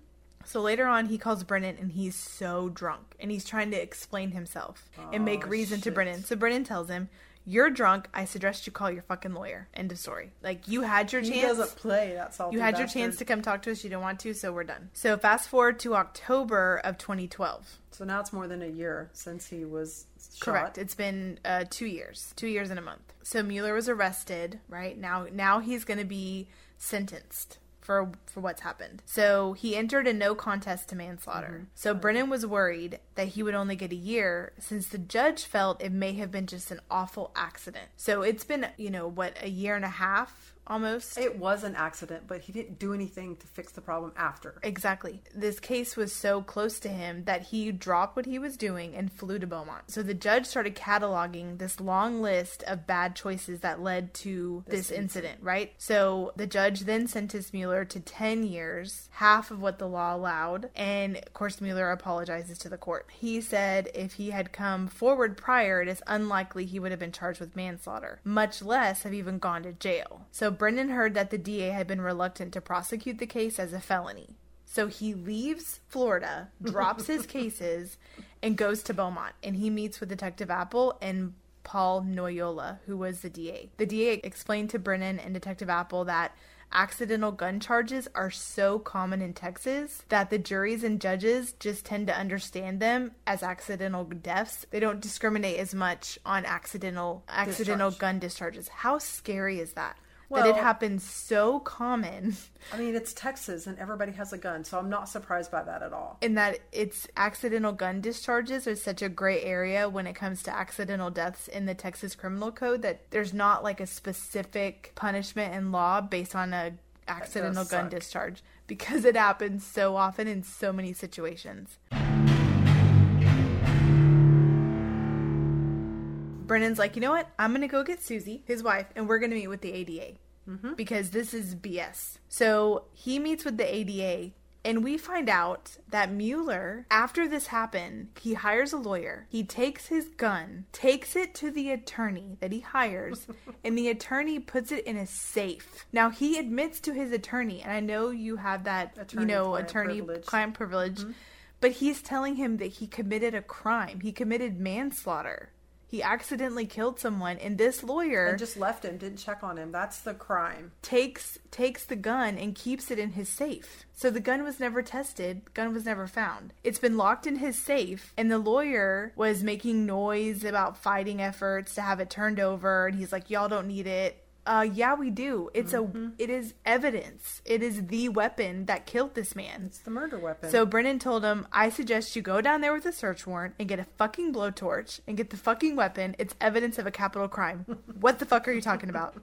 So later on, he calls Brennan and he's so drunk and he's trying to explain himself and make Oh, reason to. Brennan. So Brennan tells him, You're drunk. I suggest you call your fucking lawyer. End of story. Like, you had your chance. He doesn't play that salty You had your chance to come talk to us. You didn't want to, so we're done. So fast forward to October of 2012. So now it's more than a year since he was shot. Correct. It's been uh, two years, two years and a month. So Mueller was arrested. Right now, now he's going to be sentenced for for what's happened. So he entered a no contest to manslaughter. Mm-hmm. So Brennan was worried that he would only get a year, since the judge felt it may have been just an awful accident. So it's been you know what a year and a half almost. It was an accident, but he didn't do anything to fix the problem after. Exactly. This case was so close to him that he dropped what he was doing and flew to Beaumont. So the judge started cataloging this long list of bad choices that led to this, incident, right? So the judge then sentenced Mueller to 10 years, half of what the law allowed. And of course, Mueller apologizes to the court. He said if he had come forward prior, it is unlikely he would have been charged with manslaughter, much less have even gone to jail. So Brendan heard that the DA had been reluctant to prosecute the case as a felony. So he leaves Florida, drops his cases, and goes to Beaumont. And he meets with Detective Apple and Paul Noyola, who was the DA. The DA explained to Brennan and Detective Apple that accidental gun charges are so common in Texas that the juries and judges just tend to understand them as accidental deaths. They don't discriminate as much on accidental accidental Discharge. gun discharges. How scary is that? That it happens so common I mean, it's Texas and everybody has a gun, so I'm not surprised by that at all. in that it's accidental gun discharges are such a gray area when it comes to accidental deaths in the Texas criminal code that there's not like a specific punishment in law based on a accidental gun suck. discharge because it happens so often in so many situations. Brennan's like, you know what? I'm gonna go get Susie, his wife, and we're gonna meet with the ADA mm-hmm. because this is BS. So he meets with the ADA, and we find out that Mueller, after this happened, he hires a lawyer. He takes his gun, takes it to the attorney that he hires, and the attorney puts it in a safe. Now he admits to his attorney, and I know you have that, you Attorney know, client attorney privilege. client privilege. Mm-hmm. But he's telling him that he committed a crime. He committed manslaughter. He accidentally killed someone, and this lawyer And just left him, didn't check on him. That's the crime. takes takes the gun and keeps it in his safe. So the gun was never tested, gun was never found. It's been locked in his safe and the lawyer was making noise about fighting efforts to have it turned over and he's like y'all don't need it. Uh yeah, we do. It's a it is evidence. It is the weapon that killed this man. It's the murder weapon. So Brennan told him, I suggest you go down there with a search warrant and get a fucking blowtorch and get the fucking weapon. It's evidence of a capital crime. what the fuck are you talking about?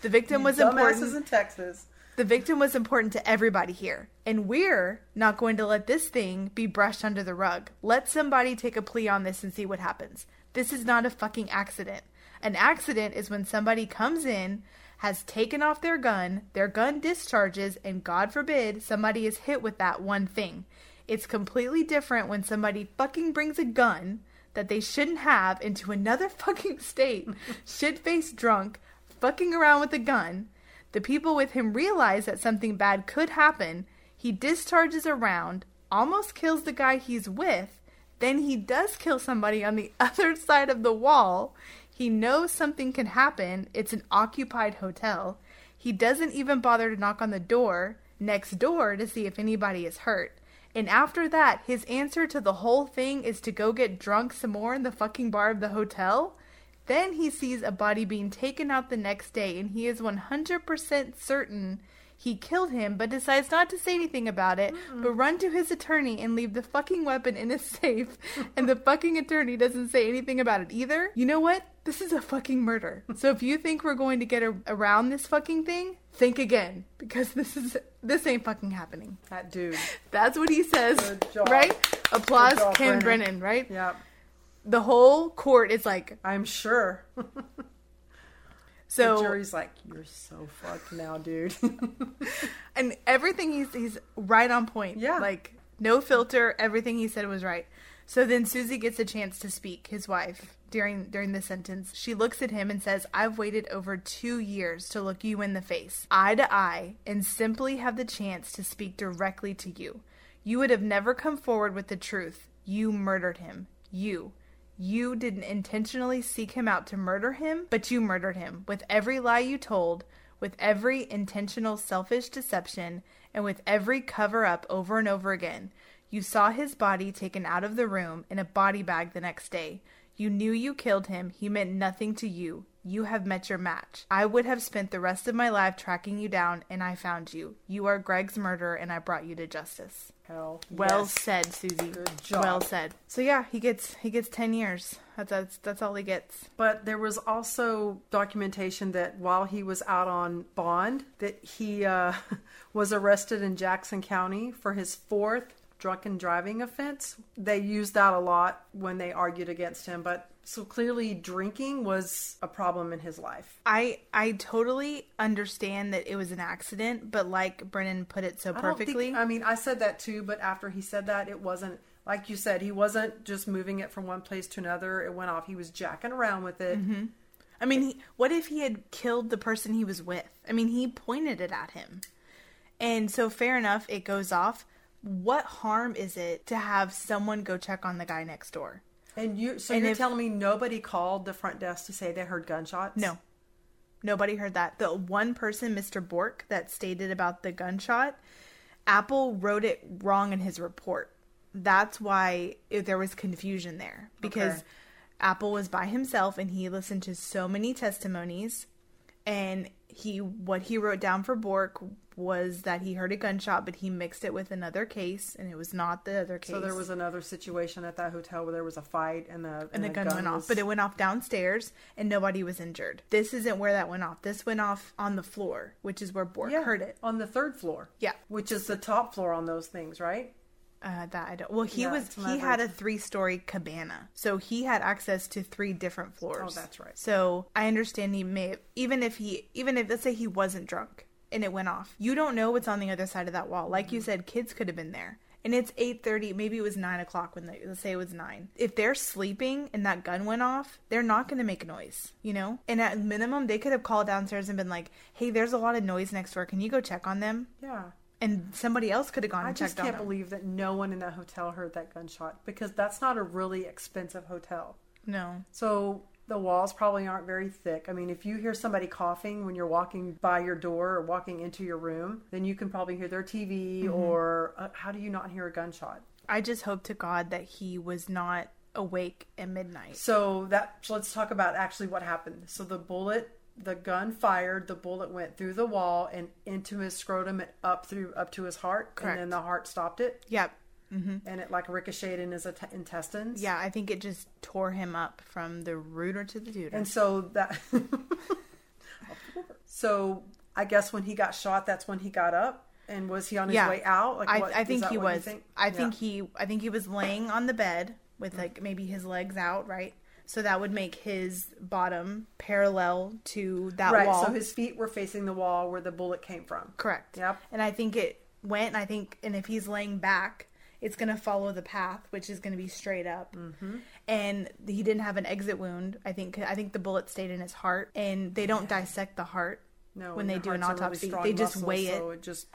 The victim was important. in Texas. The victim was important to everybody here. And we're not going to let this thing be brushed under the rug. Let somebody take a plea on this and see what happens. This is not a fucking accident. An accident is when somebody comes in, has taken off their gun, their gun discharges, and God forbid somebody is hit with that one thing. It's completely different when somebody fucking brings a gun that they shouldn't have into another fucking state, shit faced drunk, fucking around with a gun. The people with him realize that something bad could happen. He discharges a round, almost kills the guy he's with, then he does kill somebody on the other side of the wall. He knows something can happen. It's an occupied hotel. He doesn't even bother to knock on the door next door to see if anybody is hurt. And after that, his answer to the whole thing is to go get drunk some more in the fucking bar of the hotel. Then he sees a body being taken out the next day, and he is 100% certain he killed him, but decides not to say anything about it, but run to his attorney and leave the fucking weapon in his safe, and the fucking attorney doesn't say anything about it either. You know what? This is a fucking murder. So if you think we're going to get a- around this fucking thing, think again, because this is this ain't fucking happening. That dude. That's what he says, Good job. right? Applause, job, Kim Brennan. Brennan, right? Yeah, The whole court is like, I'm sure. so the jury's like, you're so fucked now, dude. and everything he's he's right on point. Yeah. Like no filter, everything he said was right. So then Susie gets a chance to speak, his wife, during during the sentence. She looks at him and says, "I've waited over 2 years to look you in the face, eye to eye, and simply have the chance to speak directly to you. You would have never come forward with the truth. You murdered him. You you didn't intentionally seek him out to murder him, but you murdered him with every lie you told, with every intentional selfish deception, and with every cover up over and over again. You saw his body taken out of the room in a body bag the next day. You knew you killed him. He meant nothing to you. You have met your match. I would have spent the rest of my life tracking you down, and I found you. You are Greg's murderer, and I brought you to justice. Hell, Well yes. said, Susie. Good job. Well said. So yeah, he gets he gets ten years. That's that's that's all he gets. But there was also documentation that while he was out on bond, that he uh, was arrested in Jackson County for his fourth drunken driving offense. They used that a lot when they argued against him, but so clearly drinking was a problem in his life. I I totally understand that it was an accident, but like Brennan put it so I perfectly, Think, I mean, I said that too, but after he said that, it wasn't like you said. He wasn't just moving it from one place to another. It went off. He was jacking around with it. Mm-hmm. I mean, he, what if he had killed the person he was with? I mean, he pointed it at him. And so fair enough, it goes off. What harm is it to have someone go check on the guy next door? And you, so And you're if- telling me nobody called the front desk to say they heard gunshots? No. Nobody heard that. The one person, Mr. Bork, that stated about the gunshot, Apple wrote it wrong in his report. That's why it, there was confusion there because Okay. Apple was by himself and he listened to so many testimonies and he what he wrote down for Bork was that he heard a gunshot, but he mixed it with another case, and it was not the other case. So there was another situation at that hotel where there was a fight and the and the gun, went off, but it went off downstairs, and nobody was injured. This isn't where that went off. This went off on the floor, which is where Bork yeah, heard it. on the third floor. Yeah. which is the top floor on those things, right? Uh, that I don't. Well, he Yeah, was he had a three story cabana, so he had access to three different floors. Oh, that's right. So I understand he may even if he even if let's say he wasn't drunk and it went off, you don't know what's on the other side of that wall. Like you Mm-hmm. said, kids could have been there. And it's eight thirty, maybe it was nine o'clock when they let's say it was nine. If they're sleeping and that gun went off, they're not going to make a noise, you know. And at minimum, they could have called downstairs and been like, "Hey, there's a lot of noise next door. Can you go check on them?" Yeah. And somebody else could have gone I and just can't believe that no one in that hotel heard that gunshot because that's not a really expensive hotel. no, So the walls probably aren't very thick. I mean, if you hear somebody coughing when you're walking by your door or walking into your room, then you can probably hear their TV Mm-hmm. or uh, how do you not hear a gunshot? I just hope to God that he was not awake at midnight. So that so let's talk about actually what happened. So the bullet, the gun fired, the bullet went through the wall and into his scrotum and up through up to his heart, Correct. and then the heart stopped it, Yep. Mm-hmm. and it like ricocheted in his att- intestines. Yeah, I think it just tore him up from the rooter to the duder. And so that. so I guess when he got shot, that's when he got up. And was he on his yeah, way out? Like, I, what- I is think he was. think? I Yeah. think he. I think he was laying on the bed with like maybe his legs out, right? So that would make his bottom parallel to that right. wall. So his feet were facing the wall where the bullet came from. Correct. Yep. And I think it went. And I think, and if he's laying back, it's going to follow the path, which is going to be straight up. Mm-hmm. And he didn't have an exit wound. I think. I think the bullet stayed in his heart, and they don't dissect the heart No, when they do an heart's a really autopsy. they just muscle, weigh it. So it just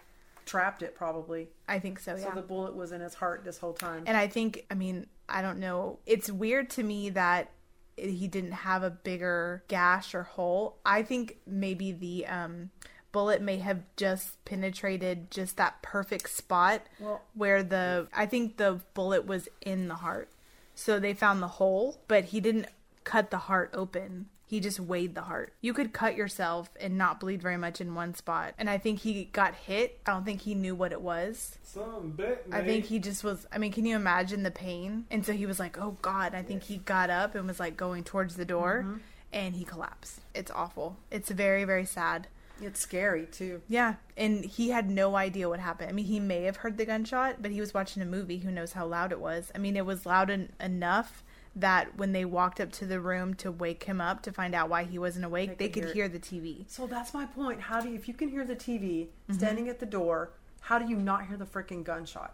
trapped it probably. I think so. yeah. So the bullet was in his heart this whole time. And I think, I mean, I don't know. It's weird to me that he didn't have a bigger gash or hole. I think maybe the um, bullet may have just penetrated just that perfect spot Well- where the. I think the bullet was in the heart. So they found the hole, but he didn't cut the heart open. He just weighed the heart. You could cut yourself and not bleed very much in one spot. And I think he got hit. I don't think he knew what it was. Some bit, I think he just was. I mean, can you imagine the pain? And so he was like, "Oh God!" I think he got up and was like going towards the door, Mm-hmm. and he collapsed. It's awful. It's very, very sad. it's scary too. Yeah, and he had no idea what happened. I mean, he may have heard the gunshot, but he was watching a movie. Who knows how loud it was? I mean, it was loud en- enough that when they walked up to the room to wake him up to find out why he wasn't awake, they, could could hear hear the TV. So that's my point. How do you, if you can hear the TV Mm-hmm. standing at the door, how do you not hear the freaking gunshot?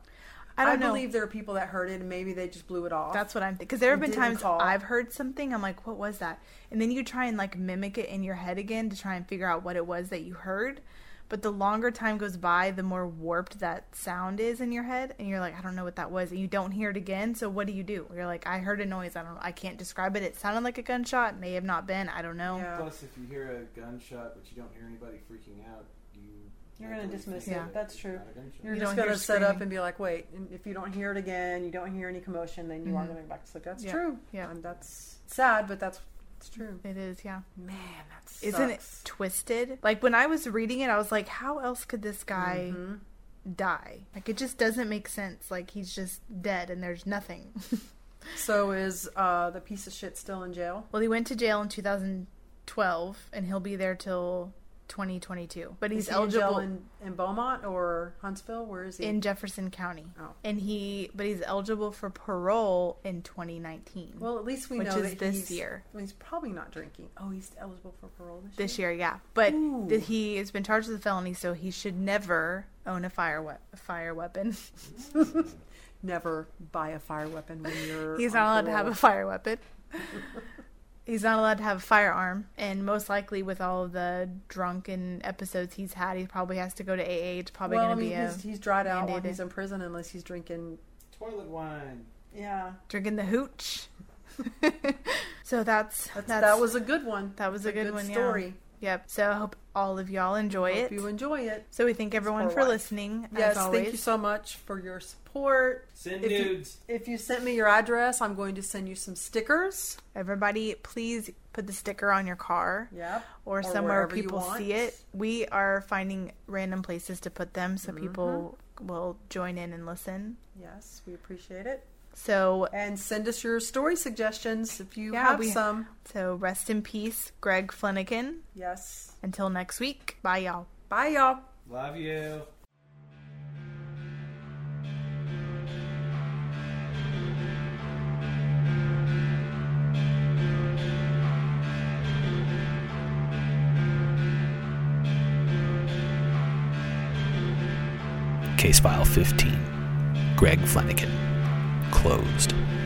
I don't know. believe there are people that heard it and maybe they just blew it off. That's what I'm thinking. Because there have been times call. I've heard something, I'm like, what was that? And then you try and like mimic it in your head again to try and figure out what it was that you heard. But the longer time goes by, the more warped that sound is in your head, and you're like, I don't know what that was, and you don't hear it again. So what do you do? You're like, I heard a noise. I don't. I can't describe it. It sounded like a gunshot. May have not been. I don't know. Yeah. Plus, if you hear a gunshot but you don't hear anybody freaking out, you You're gonna dismiss think it. that That's true. not a gunshot. You're You just going to set up and be like, wait, and if you don't hear it again, you don't hear any commotion, then you are going to go back to sleep. That's Mm-hmm. Yeah. true. Yeah. And that's sad, but that's it's true. It is, yeah. Man, that's Isn't it twisted? Like when I was reading it, I was like, how else could this guy Mm-hmm. die? Like it just doesn't make sense. Like he's just dead and there's nothing. So is uh, the piece of shit still in jail? well, he went to jail in 2012 and he'll be there till 2022. But he's he eligible in, in Beaumont or Huntsville? Where is he? in Jefferson County. Oh. And he but he's eligible for parole in 2019. well, at least we Which know is that this year. well, he's probably not drinking. Oh, he's eligible for parole this, this year, yeah. But that he has been charged with a felony, so he should never own a fire we- fire weapon. Never buy a fire weapon when you're. He's not allowed to have a fire weapon. he's not allowed to have a firearm, and most likely with all of the drunken episodes he's had, he probably has to go to AA. It's probably Well, I going to mean, be a he's, he's dried out while he's in prison unless he's drinking. Toilet wine. Yeah, drinking the hooch. so that's, that's, that's that was a good one. that was a good, one. story. Yeah. Yep. So I hope all of y'all enjoy Hope it. you enjoy it. so we thank everyone for for listening. Yes, as always. thank you so much for your support. Send If you- If you sent me your address, I'm going to send you some stickers. Everybody, please put the sticker on your car. Yep. or, Or somewhere wherever you people want. see it. We are finding random places to put them so people Mm-hmm. will join in and listen. Yes, we appreciate it. So, And send us your story suggestions if you Yeah, have we- some. so rest in peace, Greg Fleniken. Yes. Until next week, bye y'all. Bye, y'all. Love you. Case File 15. Greg Fleniken. Closed.